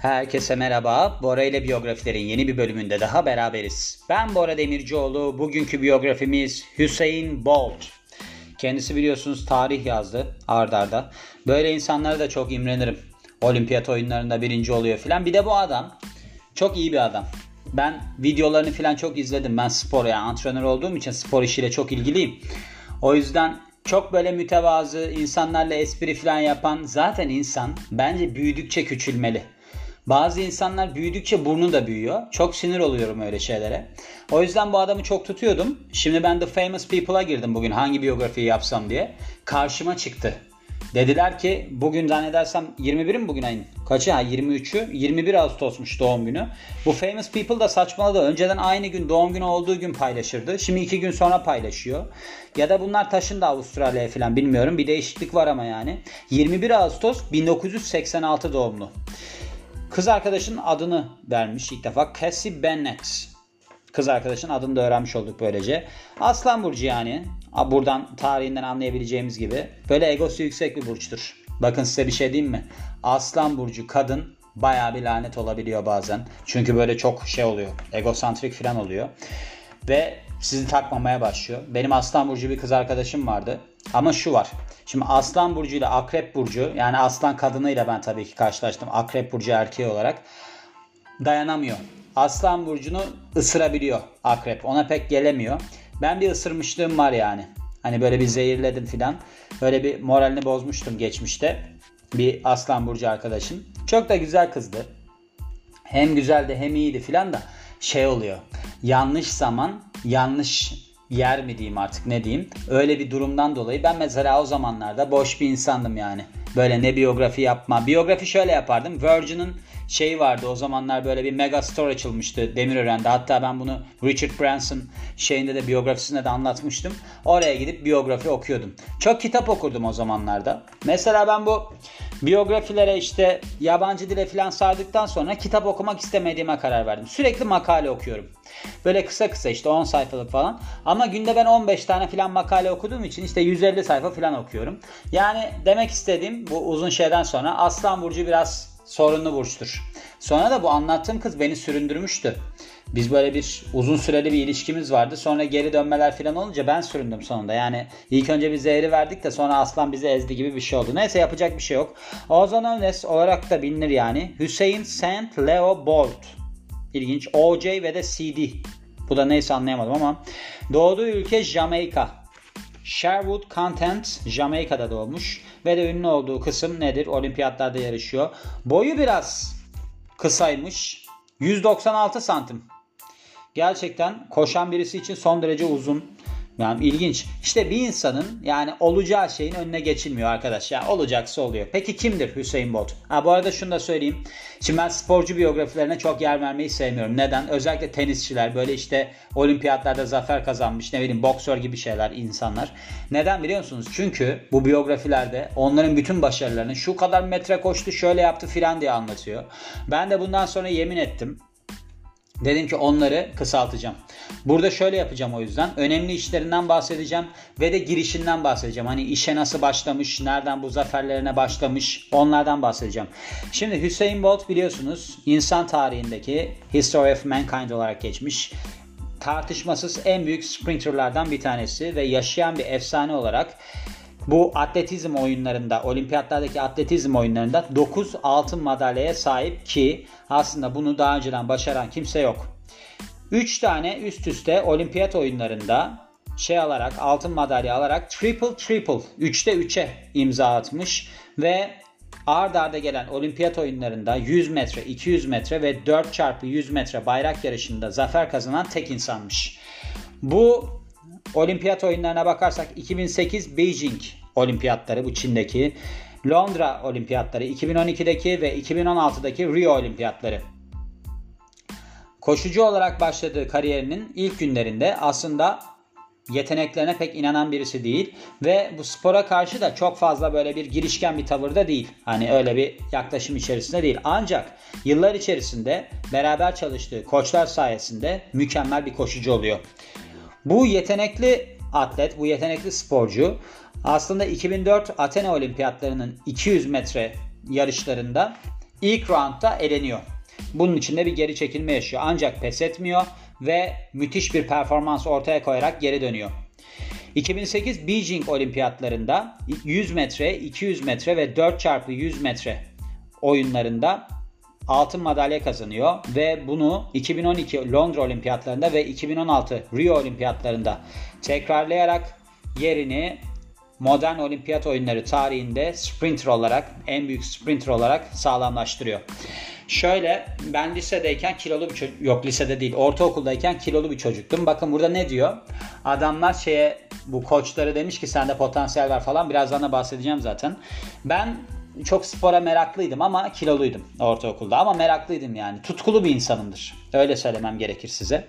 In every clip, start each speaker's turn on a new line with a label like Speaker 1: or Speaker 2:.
Speaker 1: Herkese merhaba. Bora ile biyografilerin yeni bir bölümünde daha beraberiz. Ben Bora Demircioğlu. Bugünkü biyografimiz Hüseyin Bolt. Kendisi biliyorsunuz tarih yazdı ardarda. Böyle insanlara da çok imrenirim. Olimpiyat oyunlarında birinci oluyor filan. Bir de bu adam çok iyi bir adam. Ben videolarını filan çok izledim. Ben spor yani antrenör olduğum için spor işiyle çok ilgiliyim. O yüzden çok böyle mütevazı insanlarla espri falan yapan zaten insan bence büyüdükçe küçülmeli. Bazı insanlar büyüdükçe burnu da büyüyor. Çok sinir oluyorum öyle şeylere. O yüzden bu adamı çok tutuyordum. Şimdi ben The Famous People'a girdim bugün hangi biyografiyi yapsam diye. Karşıma çıktı. Dediler ki bugün zannedersem 21 mi bugün ayın? Kaçı? Ha 23'ü. 21 Ağustos'muş doğum günü. Bu Famous People da saçmaladı. Önceden aynı gün doğum günü olduğu gün paylaşırdı. Şimdi iki gün sonra paylaşıyor. Ya da bunlar taşındı Avustralya'ya falan bilmiyorum. Bir değişiklik var ama yani. 21 Ağustos 1986 doğumlu. Kız arkadaşın adını vermiş ilk defa. Cassie Bennett. Kız arkadaşın adını da öğrenmiş olduk böylece. Aslan Burcu yani. Buradan tarihinden anlayabileceğimiz gibi. Böyle egosu yüksek bir burçtur. Bakın size bir şey diyeyim mi? Aslan Burcu kadın baya bir lanet olabiliyor bazen. Çünkü böyle çok şey oluyor. Egosantrik falan oluyor. Ve sizi takmamaya başlıyor. Benim Aslan Burcu bir kız arkadaşım vardı. Ama şu var. Şimdi Aslan Burcu ile Akrep Burcu yani Aslan kadınıyla ben tabii ki karşılaştım. Akrep Burcu erkeği olarak dayanamıyor. Aslan Burcu'nu ısırabiliyor Akrep. Ona pek gelemiyor. Ben bir ısırmışlığım var yani. Hani böyle bir zehirledim filan. Böyle bir moralini bozmuştum geçmişte. Bir Aslan Burcu arkadaşım. Çok da güzel kızdı. Hem güzeldi hem iyiydi filan da şey oluyor. Yanlış zaman yanlış yer mi diyeyim artık ne diyeyim. Öyle bir durumdan dolayı ben mesela o zamanlarda boş bir insandım yani. Böyle ne biyografi yapma. Biyografi şöyle yapardım. Virgin'in şey vardı o zamanlar böyle bir mega store açılmıştı Demirören'de. Hatta ben bunu Richard Branson şeyinde de biyografisinde de anlatmıştım. Oraya gidip biyografi okuyordum. Çok kitap okurdum o zamanlarda. Mesela ben bu biyografilere işte yabancı dile falan sardıktan sonra kitap okumak istemediğime karar verdim. Sürekli makale okuyorum. Böyle kısa kısa işte 10 sayfalık falan. Ama günde ben 15 tane falan makale okuduğum için işte 150 sayfa falan okuyorum. Yani demek istediğim bu uzun şeyden sonra Aslan Burcu biraz sorunlu burçtur. Sonra da bu anlattığım kız beni süründürmüştü. Biz böyle bir uzun süreli bir ilişkimiz vardı. Sonra geri dönmeler falan olunca ben süründüm sonunda. Yani ilk önce bir zehri verdik de sonra aslan bizi ezdi gibi bir şey oldu. Neyse yapacak bir şey yok. Ozan Önes olarak da bilinir yani. Hüseyin St. Leo Bolt. İlginç. OJ ve de CD. Bu da neyse anlayamadım ama. Doğduğu ülke Jamaika. Sherwood Content Jamaika'da doğmuş ve de ünlü olduğu kısım nedir? Olimpiyatlarda yarışıyor. Boyu biraz kısaymış. 196 santim. Gerçekten koşan birisi için son derece uzun. Yani ilginç. İşte bir insanın yani olacağı şeyin önüne geçilmiyor arkadaş. Yani olacaksa oluyor. Peki kimdir Hüseyin Bolt? Ha bu arada şunu da söyleyeyim. Şimdi ben sporcu biyografilerine çok yer vermeyi sevmiyorum. Neden? Özellikle tenisçiler böyle işte olimpiyatlarda zafer kazanmış ne bileyim boksör gibi şeyler insanlar. Neden biliyor musunuz? Çünkü bu biyografilerde onların bütün başarılarını şu kadar metre koştu şöyle yaptı filan diye anlatıyor. Ben de bundan sonra yemin ettim. Dedim ki onları kısaltacağım. Burada şöyle yapacağım o yüzden. Önemli işlerinden bahsedeceğim ve de girişinden bahsedeceğim. Hani işe nasıl başlamış, nereden bu zaferlerine başlamış onlardan bahsedeceğim. Şimdi Hüseyin Bolt biliyorsunuz insan tarihindeki History of Mankind olarak geçmiş. Tartışmasız en büyük sprinterlardan bir tanesi ve yaşayan bir efsane olarak bu atletizm oyunlarında, olimpiyatlardaki atletizm oyunlarında 9 altın madalyaya sahip ki aslında bunu daha önceden başaran kimse yok. 3 tane üst üste olimpiyat oyunlarında şey alarak altın madalya alarak triple triple 3'te 3'e imza atmış ve ard arda gelen olimpiyat oyunlarında 100 metre, 200 metre ve 4 çarpı 100 metre bayrak yarışında zafer kazanan tek insanmış. Bu olimpiyat oyunlarına bakarsak 2008 Beijing olimpiyatları bu Çin'deki, Londra olimpiyatları 2012'deki ve 2016'daki Rio olimpiyatları. Koşucu olarak başladığı kariyerinin ilk günlerinde aslında yeteneklerine pek inanan birisi değil ve bu spora karşı da çok fazla böyle bir girişken bir tavırda değil. Hani öyle bir yaklaşım içerisinde değil. Ancak yıllar içerisinde beraber çalıştığı koçlar sayesinde mükemmel bir koşucu oluyor. Bu yetenekli atlet, bu yetenekli sporcu aslında 2004 Athena Olimpiyatlarının 200 metre yarışlarında ilk roundda eleniyor. Bunun içinde bir geri çekilme yaşıyor. Ancak pes etmiyor ve müthiş bir performans ortaya koyarak geri dönüyor. 2008 Beijing Olimpiyatlarında 100 metre, 200 metre ve 4 çarpı 100 metre oyunlarında altın madalya kazanıyor ve bunu 2012 Londra Olimpiyatlarında ve 2016 Rio Olimpiyatlarında tekrarlayarak yerini modern olimpiyat oyunları tarihinde sprinter olarak en büyük sprinter olarak sağlamlaştırıyor. Şöyle ben lisedeyken kilolu bir çocuk yok lisede değil ortaokuldayken kilolu bir çocuktum. Bakın burada ne diyor? Adamlar şeye bu koçları demiş ki sende potansiyel var falan birazdan da bahsedeceğim zaten. Ben çok spora meraklıydım ama kiloluydum ortaokulda. Ama meraklıydım yani. Tutkulu bir insanımdır. Öyle söylemem gerekir size.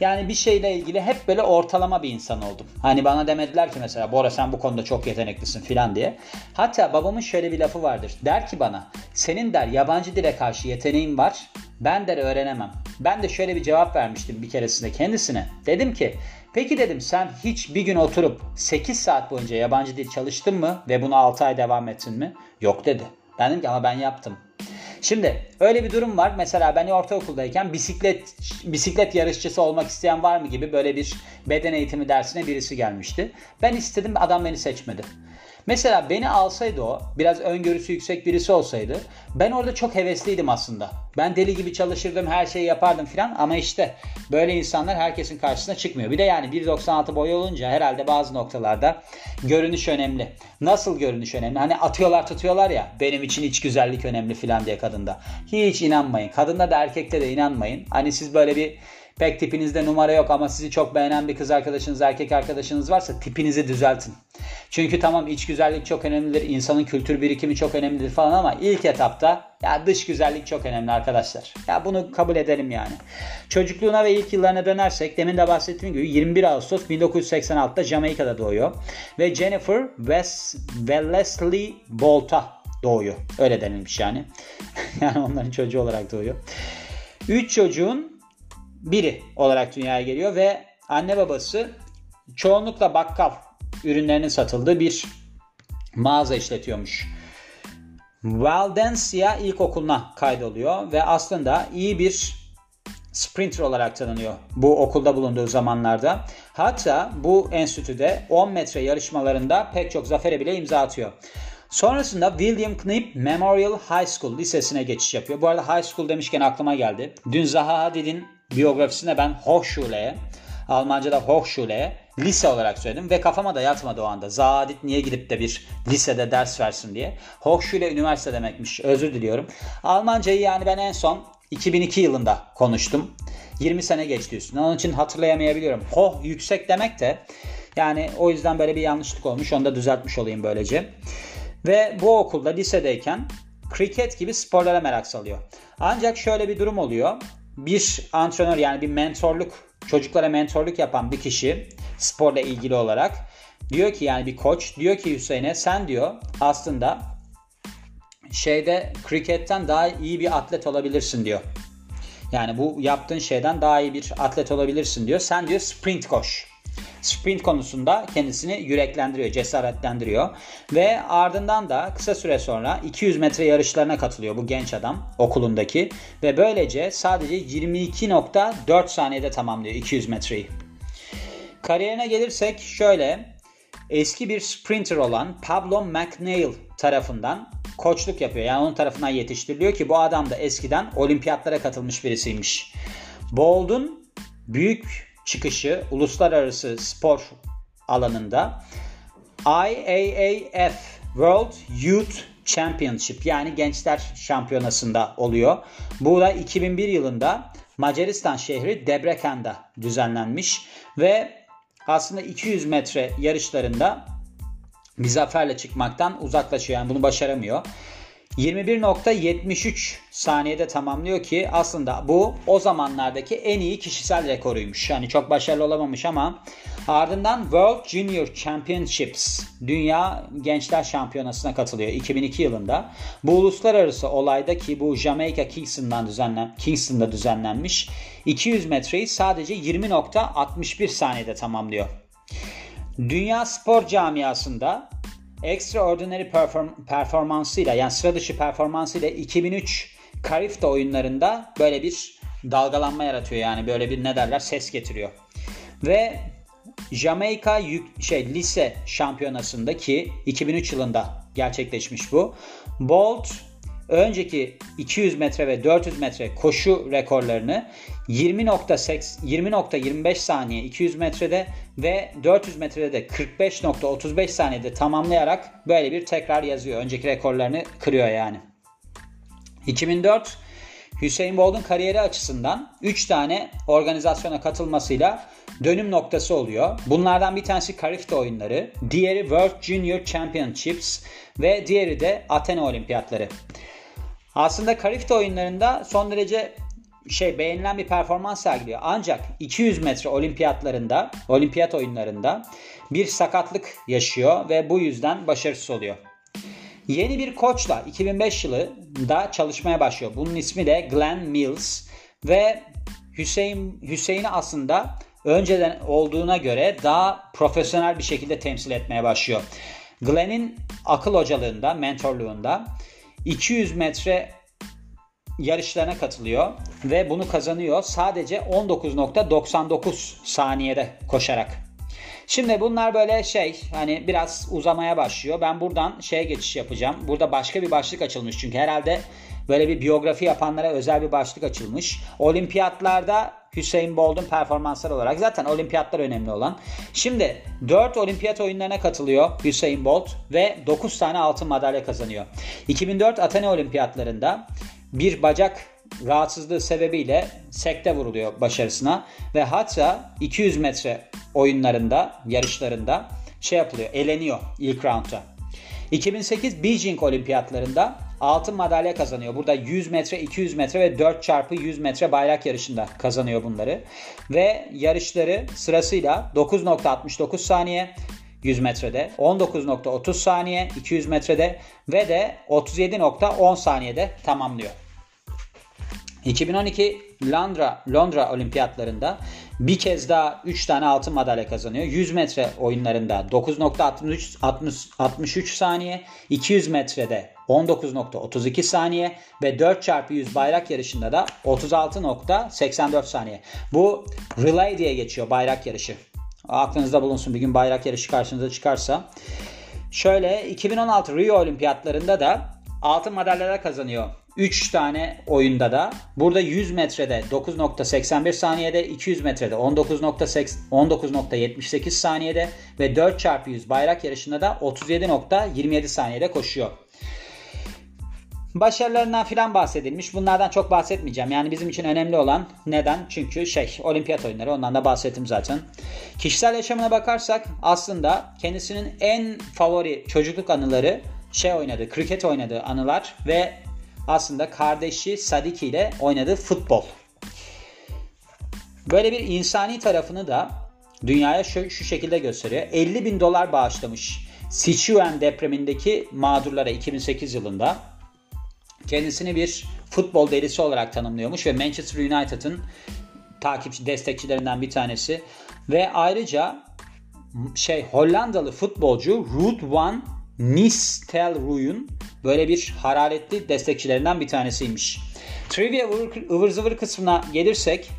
Speaker 1: Yani bir şeyle ilgili hep böyle ortalama bir insan oldum. Hani bana demediler ki mesela Bora sen bu konuda çok yeteneklisin filan diye. Hatta babamın şöyle bir lafı vardır. Der ki bana senin der yabancı dile karşı yeteneğin var. Ben der öğrenemem. Ben de şöyle bir cevap vermiştim bir keresinde kendisine. Dedim ki Peki dedim sen hiç bir gün oturup 8 saat boyunca yabancı dil çalıştın mı ve bunu 6 ay devam ettin mi? Yok dedi. Ben dedim ki ama ben yaptım. Şimdi öyle bir durum var. Mesela ben ortaokuldayken bisiklet bisiklet yarışçısı olmak isteyen var mı gibi böyle bir beden eğitimi dersine birisi gelmişti. Ben istedim adam beni seçmedi. Mesela beni alsaydı o, biraz öngörüsü yüksek birisi olsaydı ben orada çok hevesliydim aslında. Ben deli gibi çalışırdım, her şeyi yapardım filan ama işte böyle insanlar herkesin karşısına çıkmıyor. Bir de yani 1.96 boy olunca herhalde bazı noktalarda görünüş önemli. Nasıl görünüş önemli? Hani atıyorlar tutuyorlar ya benim için iç güzellik önemli filan diye kadında. Hiç inanmayın. Kadında da erkekte de inanmayın. Hani siz böyle bir pek tipinizde numara yok ama sizi çok beğenen bir kız arkadaşınız, erkek arkadaşınız varsa tipinizi düzeltin. Çünkü tamam iç güzellik çok önemlidir, insanın kültür birikimi çok önemlidir falan ama ilk etapta ya dış güzellik çok önemli arkadaşlar. Ya bunu kabul edelim yani. Çocukluğuna ve ilk yıllarına dönersek demin de bahsettiğim gibi 21 Ağustos 1986'da Jamaika'da doğuyor. Ve Jennifer West, Wellesley Bolt'a doğuyor. Öyle denilmiş yani. yani onların çocuğu olarak doğuyor. Üç çocuğun biri olarak dünyaya geliyor ve anne babası çoğunlukla bakkal ürünlerinin satıldığı bir mağaza işletiyormuş. Valdensia İlkokulu'na kaydoluyor ve aslında iyi bir sprinter olarak tanınıyor bu okulda bulunduğu zamanlarda. Hatta bu enstitüde 10 metre yarışmalarında pek çok zafere bile imza atıyor. Sonrasında William Knipp Memorial High School lisesine geçiş yapıyor. Bu arada high school demişken aklıma geldi. Dün Zaha Hadid'in biyografisine ben Hochschule, Almanca'da Hochschule lise olarak söyledim ve kafama da yatmadı o anda. Zadit niye gidip de bir lisede ders versin diye. Hochschule üniversite demekmiş. Özür diliyorum. Almancayı yani ben en son 2002 yılında konuştum. 20 sene geçti üstüne. Onun için hatırlayamayabiliyorum. Hoch yüksek demek de yani o yüzden böyle bir yanlışlık olmuş. Onu da düzeltmiş olayım böylece. Ve bu okulda lisedeyken kriket gibi sporlara merak salıyor. Ancak şöyle bir durum oluyor bir antrenör yani bir mentorluk çocuklara mentorluk yapan bir kişi sporla ilgili olarak diyor ki yani bir koç diyor ki Hüseyin'e sen diyor aslında şeyde kriketten daha iyi bir atlet olabilirsin diyor. Yani bu yaptığın şeyden daha iyi bir atlet olabilirsin diyor. Sen diyor sprint koş sprint konusunda kendisini yüreklendiriyor, cesaretlendiriyor. Ve ardından da kısa süre sonra 200 metre yarışlarına katılıyor bu genç adam okulundaki. Ve böylece sadece 22.4 saniyede tamamlıyor 200 metreyi. Kariyerine gelirsek şöyle eski bir sprinter olan Pablo McNeil tarafından koçluk yapıyor. Yani onun tarafından yetiştiriliyor ki bu adam da eskiden olimpiyatlara katılmış birisiymiş. Bold'un büyük çıkışı uluslararası spor alanında IAAF World Youth Championship yani Gençler Şampiyonası'nda oluyor. Bu da 2001 yılında Macaristan şehri Debrecen'de düzenlenmiş ve aslında 200 metre yarışlarında bir zaferle çıkmaktan uzaklaşıyor. Yani bunu başaramıyor. 21.73 saniyede tamamlıyor ki aslında bu o zamanlardaki en iyi kişisel rekoruymuş. Yani çok başarılı olamamış ama ardından World Junior Championships Dünya Gençler Şampiyonası'na katılıyor 2002 yılında. Bu uluslararası olayda ki bu Jamaica Kingston'dan düzenlen Kingston'da düzenlenmiş 200 metreyi sadece 20.61 saniyede tamamlıyor. Dünya spor camiasında extraordinary perform performansıyla yani sıra dışı performansıyla 2003 Karifta oyunlarında böyle bir dalgalanma yaratıyor yani böyle bir ne derler ses getiriyor. Ve Jamaika şey lise şampiyonasındaki 2003 yılında gerçekleşmiş bu. Bolt önceki 200 metre ve 400 metre koşu rekorlarını 20.8 20.25 saniye 200 metrede ve 400 metrede de 45.35 saniyede tamamlayarak böyle bir tekrar yazıyor. Önceki rekorlarını kırıyor yani. 2004 Hüseyin Bolt'un kariyeri açısından 3 tane organizasyona katılmasıyla dönüm noktası oluyor. Bunlardan bir tanesi Karifte oyunları, diğeri World Junior Championships ve diğeri de Athena Olimpiyatları. Aslında Karifte oyunlarında son derece şey beğenilen bir performans sergiliyor. Ancak 200 metre olimpiyatlarında, olimpiyat oyunlarında bir sakatlık yaşıyor ve bu yüzden başarısız oluyor. Yeni bir koçla 2005 yılında çalışmaya başlıyor. Bunun ismi de Glenn Mills ve Hüseyin Hüseyin'i aslında önceden olduğuna göre daha profesyonel bir şekilde temsil etmeye başlıyor. Glenn'in akıl hocalığında, mentorluğunda 200 metre yarışlarına katılıyor ve bunu kazanıyor sadece 19.99 saniyede koşarak. Şimdi bunlar böyle şey hani biraz uzamaya başlıyor. Ben buradan şeye geçiş yapacağım. Burada başka bir başlık açılmış çünkü herhalde böyle bir biyografi yapanlara özel bir başlık açılmış. Olimpiyatlarda Hüseyin Bolt'un performansları olarak zaten olimpiyatlar önemli olan. Şimdi 4 olimpiyat oyunlarına katılıyor Hüseyin Bolt ve 9 tane altın madalya kazanıyor. 2004 Athena olimpiyatlarında bir bacak rahatsızlığı sebebiyle sekte vuruluyor başarısına ve hatta 200 metre oyunlarında, yarışlarında şey yapılıyor, eleniyor ilk roundda. 2008 Beijing olimpiyatlarında altın madalya kazanıyor. Burada 100 metre, 200 metre ve 4 çarpı 100 metre bayrak yarışında kazanıyor bunları. Ve yarışları sırasıyla 9.69 saniye 100 metrede, 19.30 saniye 200 metrede ve de 37.10 saniyede tamamlıyor. 2012 Londra, Londra olimpiyatlarında bir kez daha 3 tane altın madalya kazanıyor. 100 metre oyunlarında 9.63 saniye, 200 metrede 19.32 saniye ve 4 çarpı 100 bayrak yarışında da 36.84 saniye. Bu relay diye geçiyor bayrak yarışı. Aklınızda bulunsun bir gün bayrak yarışı karşınıza çıkarsa. Şöyle 2016 Rio olimpiyatlarında da altın madalyalar kazanıyor 3 tane oyunda da. Burada 100 metrede 9.81 saniyede, 200 metrede 19.78 saniyede ve 4 çarpı 100 bayrak yarışında da 37.27 saniyede koşuyor. Başarılarından filan bahsedilmiş. Bunlardan çok bahsetmeyeceğim. Yani bizim için önemli olan neden? Çünkü şey olimpiyat oyunları ondan da bahsettim zaten. Kişisel yaşamına bakarsak aslında kendisinin en favori çocukluk anıları şey oynadı, kriket oynadığı anılar ve aslında kardeşi Sadiki ile oynadığı futbol. Böyle bir insani tarafını da dünyaya şu, şu şekilde gösteriyor. 50 bin dolar bağışlamış Sichuan depremindeki mağdurlara 2008 yılında. Kendisini bir futbol delisi olarak tanımlıyormuş ve Manchester United'ın takipçi destekçilerinden bir tanesi. Ve ayrıca şey Hollandalı futbolcu Ruud van Nistelrooy'un böyle bir hararetli destekçilerinden bir tanesiymiş. Trivia ıvır zıvır kısmına gelirsek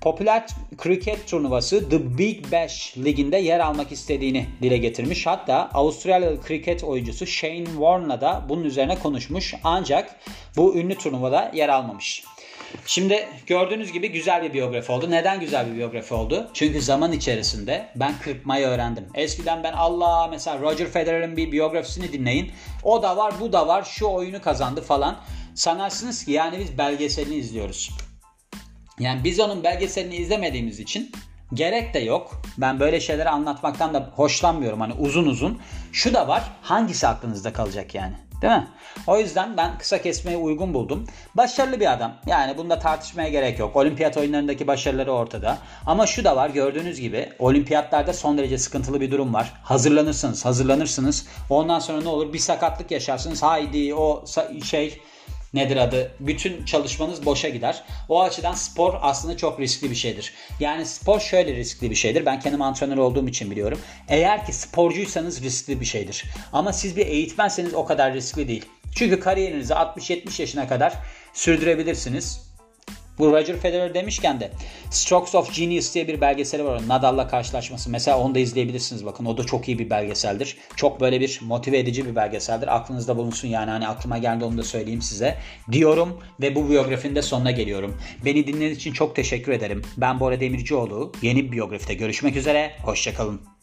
Speaker 1: popüler kriket turnuvası The Big Bash liginde yer almak istediğini dile getirmiş. Hatta Avustralyalı kriket oyuncusu Shane Warne'la da bunun üzerine konuşmuş. Ancak bu ünlü turnuvada yer almamış. Şimdi gördüğünüz gibi güzel bir biyografi oldu. Neden güzel bir biyografi oldu? Çünkü zaman içerisinde ben kırpmayı öğrendim. Eskiden ben Allah mesela Roger Federer'in bir biyografisini dinleyin. O da var bu da var şu oyunu kazandı falan. Sanarsınız ki yani biz belgeselini izliyoruz. Yani biz onun belgeselini izlemediğimiz için gerek de yok. Ben böyle şeyleri anlatmaktan da hoşlanmıyorum. Hani uzun uzun. Şu da var. Hangisi aklınızda kalacak yani? Değil mi? O yüzden ben kısa kesmeyi uygun buldum. Başarılı bir adam. Yani bunda tartışmaya gerek yok. Olimpiyat oyunlarındaki başarıları ortada. Ama şu da var gördüğünüz gibi olimpiyatlarda son derece sıkıntılı bir durum var. Hazırlanırsınız, hazırlanırsınız. Ondan sonra ne olur? Bir sakatlık yaşarsınız. Haydi o şey nedir adı bütün çalışmanız boşa gider. O açıdan spor aslında çok riskli bir şeydir. Yani spor şöyle riskli bir şeydir. Ben kendim antrenör olduğum için biliyorum. Eğer ki sporcuysanız riskli bir şeydir. Ama siz bir eğitmenseniz o kadar riskli değil. Çünkü kariyerinizi 60-70 yaşına kadar sürdürebilirsiniz. Bu Roger Federer demişken de Strokes of Genius diye bir belgeseli var. Nadal'la karşılaşması. Mesela onu da izleyebilirsiniz. Bakın o da çok iyi bir belgeseldir. Çok böyle bir motive edici bir belgeseldir. Aklınızda bulunsun yani hani aklıma geldi onu da söyleyeyim size. Diyorum ve bu biyografinin de sonuna geliyorum. Beni dinlediğiniz için çok teşekkür ederim. Ben Bora Demircioğlu. Yeni bir biyografide görüşmek üzere. Hoşçakalın.